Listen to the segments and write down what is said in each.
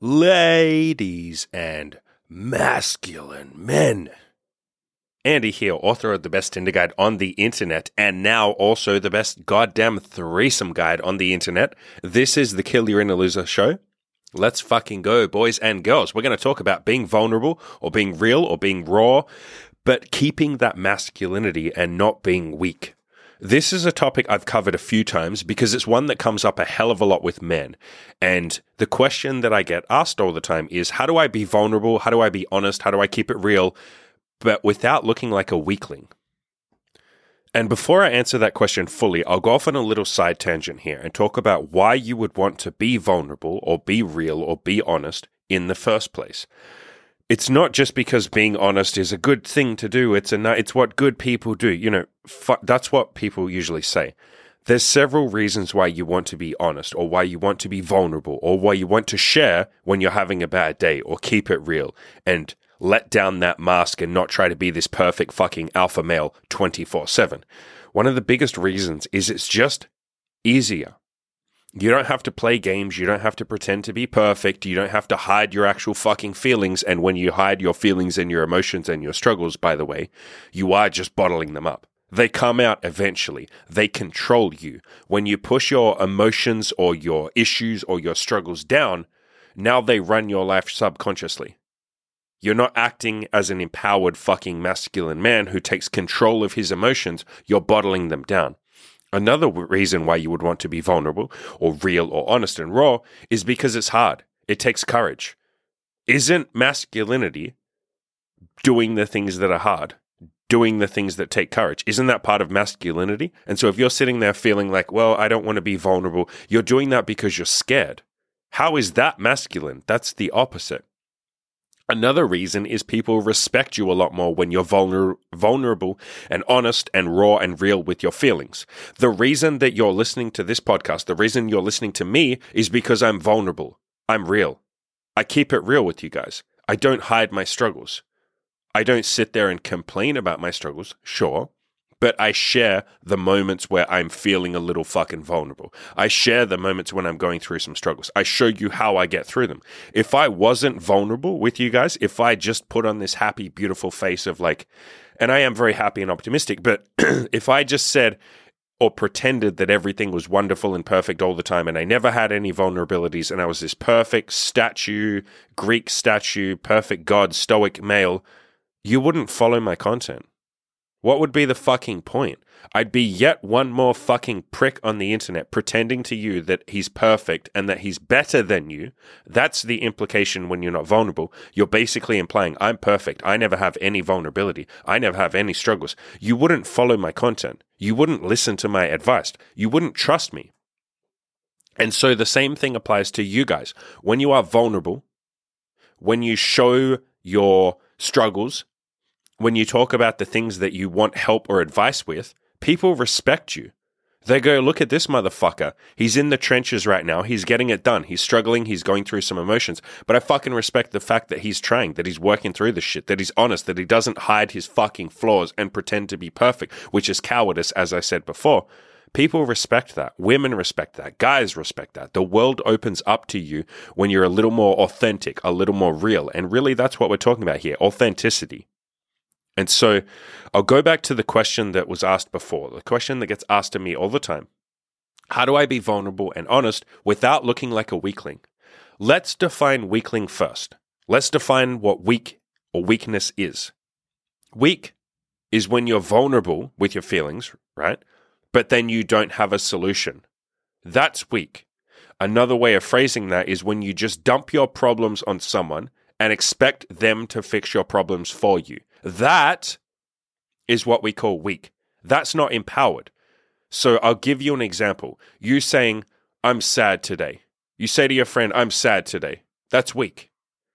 ladies and masculine men. Andy here, author of the best Tinder guide on the internet, and now also the best goddamn threesome guide on the internet. This is the Kill Your Inner Loser show. Let's fucking go, boys and girls. We're going to talk about being vulnerable or being real or being raw, but keeping that masculinity and not being weak. This is a topic I've covered a few times because it's one that comes up a hell of a lot with men. And the question that I get asked all the time is how do I be vulnerable? How do I be honest? How do I keep it real, but without looking like a weakling? And before I answer that question fully, I'll go off on a little side tangent here and talk about why you would want to be vulnerable or be real or be honest in the first place it's not just because being honest is a good thing to do. It's a it's what good people do. You know, that's what people usually say. There's several reasons why you want to be honest, or why you want to be vulnerable, or why you want to share when you're having a bad day, or keep it real and let down that mask and not try to be this perfect fucking alpha male 24 7. One of the biggest reasons is it's just easier. You don't have to play games. You don't have to pretend to be perfect. You don't have to hide your actual fucking feelings. And when you hide your feelings and your emotions and your struggles, by the way, you are just bottling them up. They come out eventually. They control you. When you push your emotions or your issues or your struggles down, now they run your life subconsciously. You're not acting as an empowered fucking masculine man who takes control of his emotions. You're bottling them down. Another reason why you would want to be vulnerable or real or honest and raw is because it's hard. It takes courage. Isn't masculinity doing the things that are hard, doing the things that take courage? Isn't that part of masculinity? And so if you're sitting there feeling like, well, I don't want to be vulnerable, you're doing that because you're scared. How is that masculine? That's the opposite. Another reason is people respect you a lot more when you're vulner- vulnerable and honest and raw and real with your feelings. The reason that you're listening to this podcast, the reason you're listening to me is because I'm vulnerable. I'm real. I keep it real with you guys. I don't hide my struggles. I don't sit there and complain about my struggles, sure, but I share the moments where I'm feeling a little fucking vulnerable. I share the moments when I'm going through some struggles. I show you how I get through them. If I wasn't vulnerable with you guys, if I just put on this happy, beautiful face of like, and I am very happy and optimistic, but if I just said, or pretended that everything was wonderful and perfect all the time and I never had any vulnerabilities and I was this perfect statue, Greek statue, perfect God, stoic male, you wouldn't follow my content. What would be the fucking point? I'd be yet one more fucking prick on the internet pretending to you that he's perfect and that he's better than you. That's the implication when you're not vulnerable. You're basically implying, I'm perfect. I never have any vulnerability. I never have any struggles. You wouldn't follow my content. You wouldn't listen to my advice. You wouldn't trust me. And so the same thing applies to you guys. When you are vulnerable, when you show your struggles, when you talk about the things that you want help or advice with, people respect you. They go, look at this motherfucker. He's in the trenches right now. He's getting it done. He's struggling. He's going through some emotions. But I fucking respect the fact that he's trying, that he's working through the shit, that he's honest, that he doesn't hide his fucking flaws and pretend to be perfect, which is cowardice, as I said before. People respect that. Women respect that. Guys respect that. The world opens up to you when you're a little more authentic, a little more real. And really, that's what we're talking about here authenticity. And so I'll go back to the question that was asked before, the question that gets asked to me all the time. How do I be vulnerable and honest without looking like a weakling? Let's define weakling first. Let's define what weak or weakness is. Weak is when you're vulnerable with your feelings, right? But then you don't have a solution. That's weak. Another way of phrasing that is when you just dump your problems on someone and expect them to fix your problems for you. That is what we call weak. That's not empowered. So I'll give you an example. You saying, I'm sad today. You say to your friend, I'm sad today. That's weak.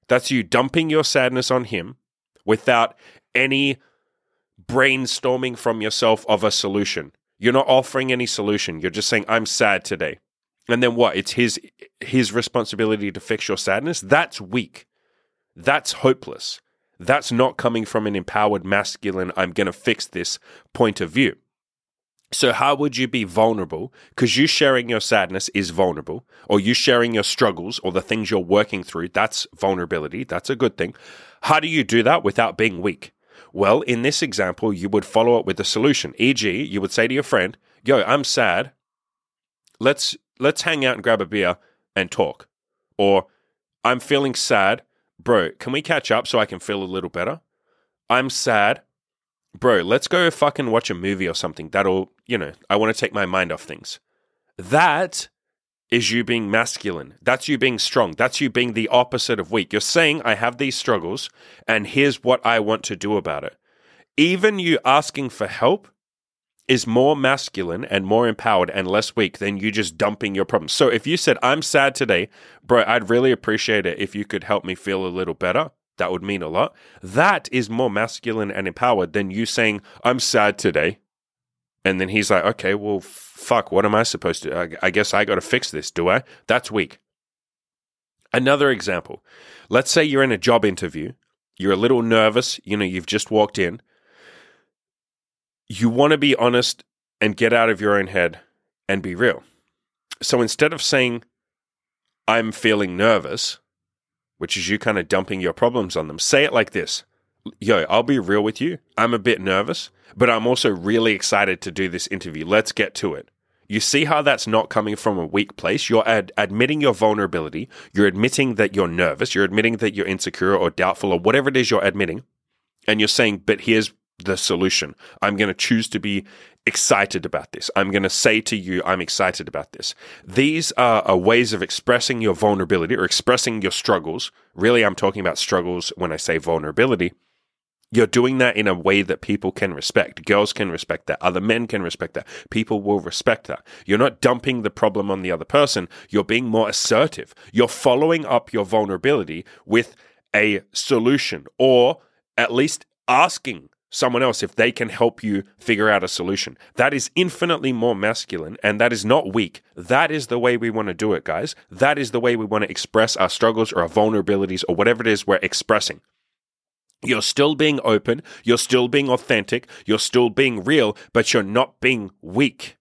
That's you dumping your sadness on him without any brainstorming from yourself of a solution. You're not offering any solution. You're just saying, I'm sad today. And then what? It's his his responsibility to fix your sadness. That's weak. That's hopeless. That's not coming from an empowered masculine, I'm going to fix this point of view. So, how would you be vulnerable? Because you sharing your sadness is vulnerable, or you sharing your struggles or the things you're working through, that's vulnerability. That's a good thing. How do you do that without being weak? Well, in this example, you would follow up with a solution. E.g., you would say to your friend, Yo, I'm sad. Let's let's hang out and grab a beer and talk. Or I'm feeling sad. Bro, can we catch up so I can feel a little better? I'm sad bro, let's go fucking watch a movie or something. That'll, you know, I want to take my mind off things. That is you being masculine. That's you being strong. That's you being the opposite of weak. You're saying, I have these struggles, and here's what I want to do about it. Even you asking for help is more masculine and more empowered and less weak than you just dumping your problems. So if you said, I'm sad today, bro, I'd really appreciate it if you could help me feel a little better that would mean a lot. That is more masculine and empowered than you saying, I'm sad today. And then he's like, okay, well, fuck, what am I supposed to? I, I guess I got to fix this, do I? That's weak. Another example. Let's say you're in a job interview. You're a little nervous. You know, you've just walked in. You want to be honest and get out of your own head and be real. So instead of saying, I'm feeling nervous, which is you kind of dumping your problems on them. Say it like this Yo, I'll be real with you. I'm a bit nervous, but I'm also really excited to do this interview. Let's get to it. You see how that's not coming from a weak place? You're ad- admitting your vulnerability. You're admitting that you're nervous. You're admitting that you're insecure or doubtful or whatever it is you're admitting. And you're saying, but here's the solution. I'm going to choose to be excited about this. I'm going to say to you, I'm excited about this. These are, are, ways of expressing your vulnerability or expressing your struggles. Really, I'm talking about struggles when I say vulnerability. You're doing that in a way that people can respect. Girls can respect that. Other men can respect that. People will respect that. You're not dumping the problem on the other person. You're being more assertive. You're following up your vulnerability with a solution or at least asking someone else if they can help you figure out a solution. That is infinitely more masculine and that is not weak. That is the way we want to do it, guys. That is the way we want to express our struggles or our vulnerabilities or whatever it is we're expressing. You're still being open, you're still being authentic, you're still being real, but you're not being weak.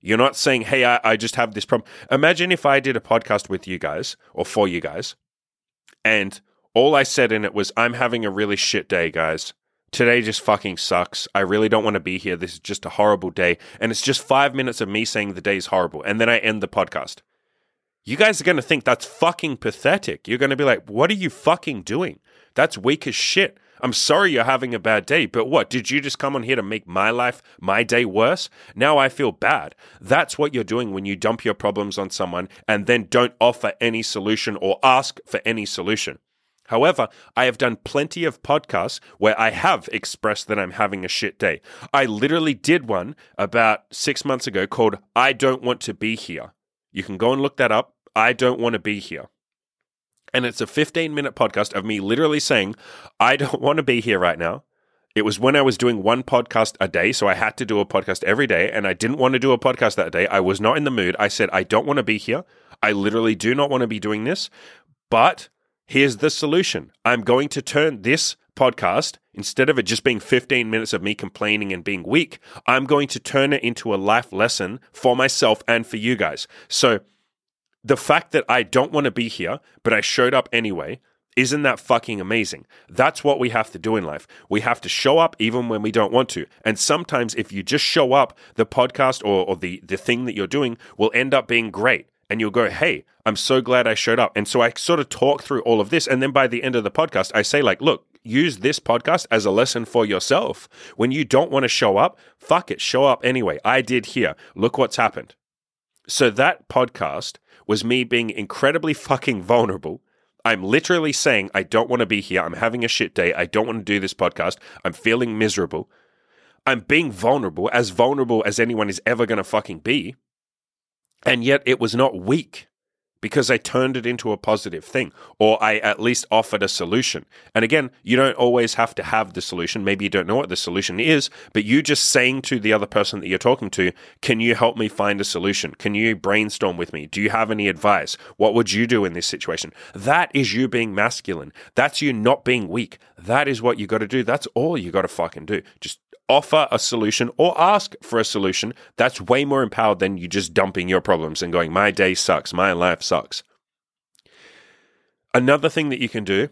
You're not saying, hey, I, I just have this problem. Imagine if I did a podcast with you guys or for you guys, and all I said in it was, I'm having a really shit day, guys today just fucking sucks. I really don't want to be here. This is just a horrible day. And it's just five minutes of me saying the day is horrible. And then I end the podcast. You guys are going to think that's fucking pathetic. You're going to be like, what are you fucking doing? That's weak as shit. I'm sorry you're having a bad day, but what? Did you just come on here to make my life, my day worse? Now I feel bad. That's what you're doing when you dump your problems on someone and then don't offer any solution or ask for any solution. However, I have done plenty of podcasts where I have expressed that I'm having a shit day. I literally did one about six months ago called I Don't Want to Be Here. You can go and look that up. I Don't Want to Be Here. And it's a 15 minute podcast of me literally saying, I don't want to be here right now. It was when I was doing one podcast a day, so I had to do a podcast every day, and I didn't want to do a podcast that day. I was not in the mood. I said, I don't want to be here. I literally do not want to be doing this, but here's the solution. I'm going to turn this podcast, instead of it just being 15 minutes of me complaining and being weak, I'm going to turn it into a life lesson for myself and for you guys. So, the fact that I don't want to be here, but I showed up anyway, isn't that fucking amazing? That's what we have to do in life. We have to show up even when we don't want to. And sometimes if you just show up, the podcast or, or the, the thing that you're doing will end up being great and you'll go, Hey, I'm so glad I showed up. And so I sort of talk through all of this. And then by the end of the podcast, I say, like, look, use this podcast as a lesson for yourself. When you don't want to show up, fuck it, show up anyway. I did here. Look what's happened. So that podcast was me being incredibly fucking vulnerable. I'm literally saying, I don't want to be here. I'm having a shit day. I don't want to do this podcast. I'm feeling miserable. I'm being vulnerable, as vulnerable as anyone is ever going to fucking be. And yet it was not weak because I turned it into a positive thing, or I at least offered a solution. And again, you don't always have to have the solution. Maybe you don't know what the solution is, but you just saying to the other person that you're talking to, Can you help me find a solution? Can you brainstorm with me? Do you have any advice? What would you do in this situation? That is you being masculine. That's you not being weak. That is what you got to do. That's all you got to fucking do. Just offer a solution or ask for a solution, that's way more empowered than you just dumping your problems and going, my day sucks, my life sucks. Another thing that you can do,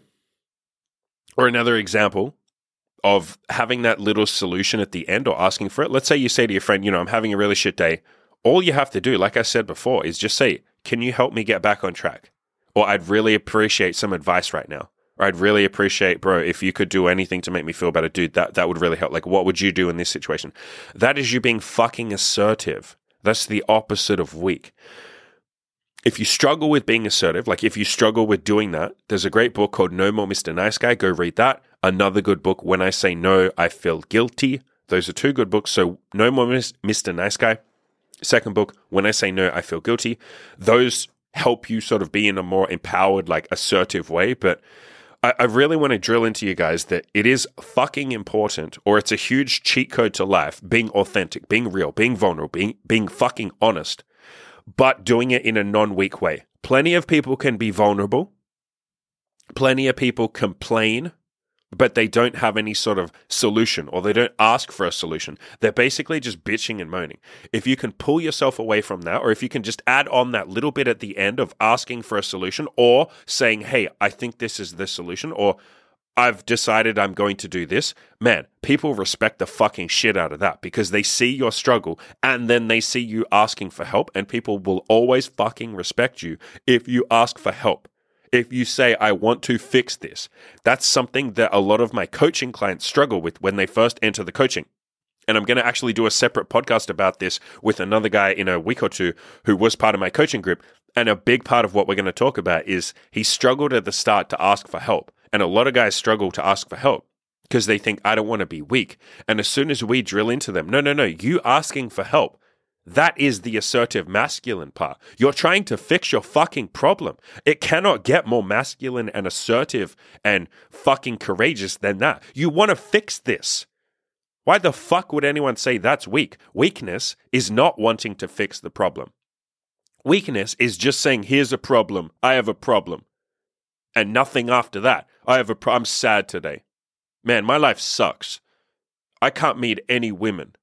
or another example of having that little solution at the end or asking for it. Let's say you say to your friend, you know, I'm having a really shit day. All you have to do, like I said before, is just say, Can you help me get back on track? Or I'd really appreciate some advice right now. I'd really appreciate, bro, if you could do anything to make me feel better, dude, that, that would really help. Like, what would you do in this situation? That is you being fucking assertive. That's the opposite of weak. If you struggle with being assertive, like if you struggle with doing that, there's a great book called No More Mr. Nice Guy. Go read that. Another good book, When I Say No, I Feel Guilty. Those are two good books. So, No More Mr. Nice Guy. Second book, When I Say No, I Feel Guilty. Those help you sort of be in a more empowered, like assertive way. But I, I really want to drill into you guys that it is fucking important, or it's a huge cheat code to life, being authentic, being real, being vulnerable, being being fucking honest, but doing it in a non-weak way. Plenty of people can be vulnerable. Plenty of people complain but they don't have any sort of solution or they don't ask for a solution. They're basically just bitching and moaning. If you can pull yourself away from that, or if you can just add on that little bit at the end of asking for a solution or saying, hey, I think this is the solution, or I've decided I'm going to do this, man, people respect the fucking shit out of that because they see your struggle and then they see you asking for help, and people will always fucking respect you if you ask for help if you say, I want to fix this, that's something that a lot of my coaching clients struggle with when they first enter the coaching. And I'm going to actually do a separate podcast about this with another guy in a week or two who was part of my coaching group. And a big part of what we're going to talk about is he struggled at the start to ask for help. And a lot of guys struggle to ask for help because they think, I don't want to be weak. And as soon as we drill into them, no, no, no, you asking for help that is the assertive masculine part. You're trying to fix your fucking problem. It cannot get more masculine and assertive and fucking courageous than that. You want to fix this. Why the fuck would anyone say that's weak? Weakness is not wanting to fix the problem. Weakness is just saying, here's a problem. I have a problem. And nothing after that. I have a pro- I'm sad today. Man, my life sucks. I can't meet any women.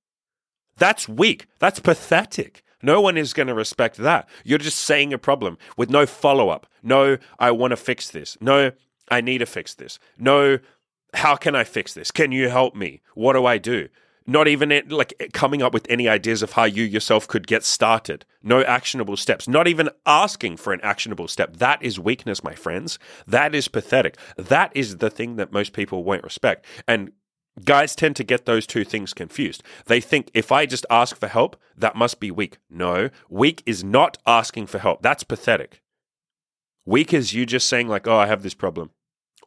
That's weak. That's pathetic. No one is going to respect that. You're just saying a problem with no follow up. No, I want to fix this. No, I need to fix this. No, how can I fix this? Can you help me? What do I do? Not even like coming up with any ideas of how you yourself could get started. No actionable steps. Not even asking for an actionable step. That is weakness, my friends. That is pathetic. That is the thing that most people won't respect. And Guys tend to get those two things confused. They think if I just ask for help, that must be weak. No, weak is not asking for help. That's pathetic. Weak is you just saying, like, oh, I have this problem.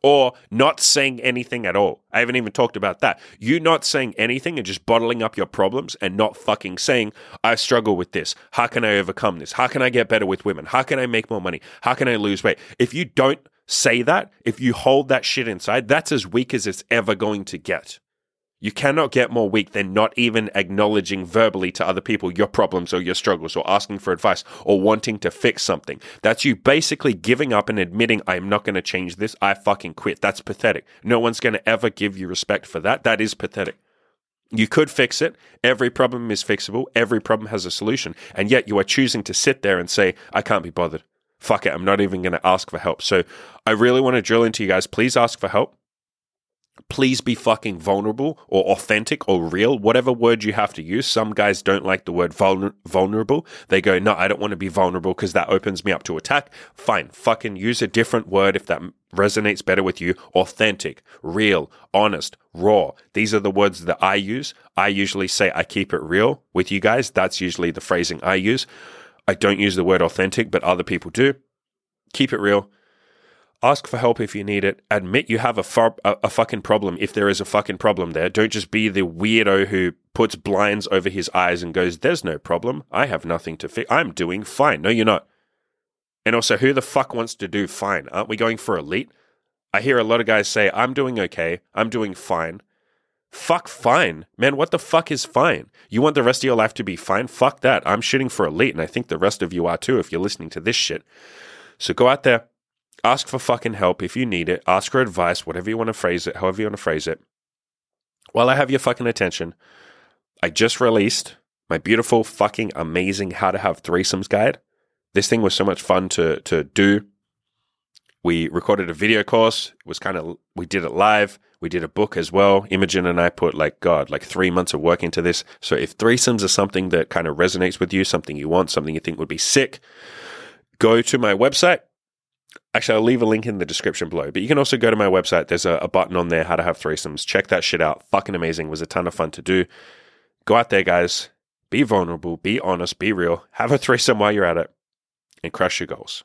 Or not saying anything at all. I haven't even talked about that. You not saying anything and just bottling up your problems and not fucking saying, I struggle with this. How can I overcome this? How can I get better with women? How can I make more money? How can I lose weight? If you don't say that, if you hold that shit inside, that's as weak as it's ever going to get. You cannot get more weak than not even acknowledging verbally to other people your problems or your struggles or asking for advice or wanting to fix something. That's you basically giving up and admitting, I'm not going to change this. I fucking quit. That's pathetic. No one's going to ever give you respect for that. That is pathetic. You could fix it. Every problem is fixable. Every problem has a solution. And yet you are choosing to sit there and say, I can't be bothered. Fuck it. I'm not even going to ask for help. So I really want to drill into you guys. Please ask for help please be fucking vulnerable or authentic or real, whatever word you have to use. Some guys don't like the word vulner- vulnerable. They go, no, I don't want to be vulnerable because that opens me up to attack. Fine, fucking use a different word if that resonates better with you. Authentic, real, honest, raw. These are the words that I use. I usually say I keep it real with you guys. That's usually the phrasing I use. I don't use the word authentic, but other people do. Keep it real ask for help if you need it. Admit you have a, a, a, fucking problem if there is a fucking problem there. Don't just be the weirdo who puts blinds over his eyes and goes, There's no problem. I have nothing to fix. I'm doing fine. No, you're not. And also, who the fuck wants to do fine? Aren't we going for elite? I hear a lot of guys say, I'm doing okay. I'm doing fine. Fuck fine. Man, what the fuck is fine? You want the rest of your life to be fine? Fuck that. I'm shooting for elite, and I think the rest of you are too if you're listening to this shit. So go out there, Ask for fucking help if you need it. Ask for advice, whatever you want to phrase it, however you want to phrase it. while I have your fucking attention, I just released my beautiful, fucking amazing How to Have Threesomes guide. This thing was so much fun to to do. We recorded a video course. It was kind of we did it live. We did a book as well. Imogen and I put like God, like three months of work into this. So if threesomes are something that kind of resonates with you, something you want, something you think would be sick, go to my website. Actually, I'll leave a link in the description below. But you can also go to my website. There's a, a button on there, how to have threesomes. Check that shit out. Fucking amazing. It was a ton of fun to do. Go out there, guys. Be vulnerable. Be honest. Be real. Have a threesome while you're at it, and crush your goals.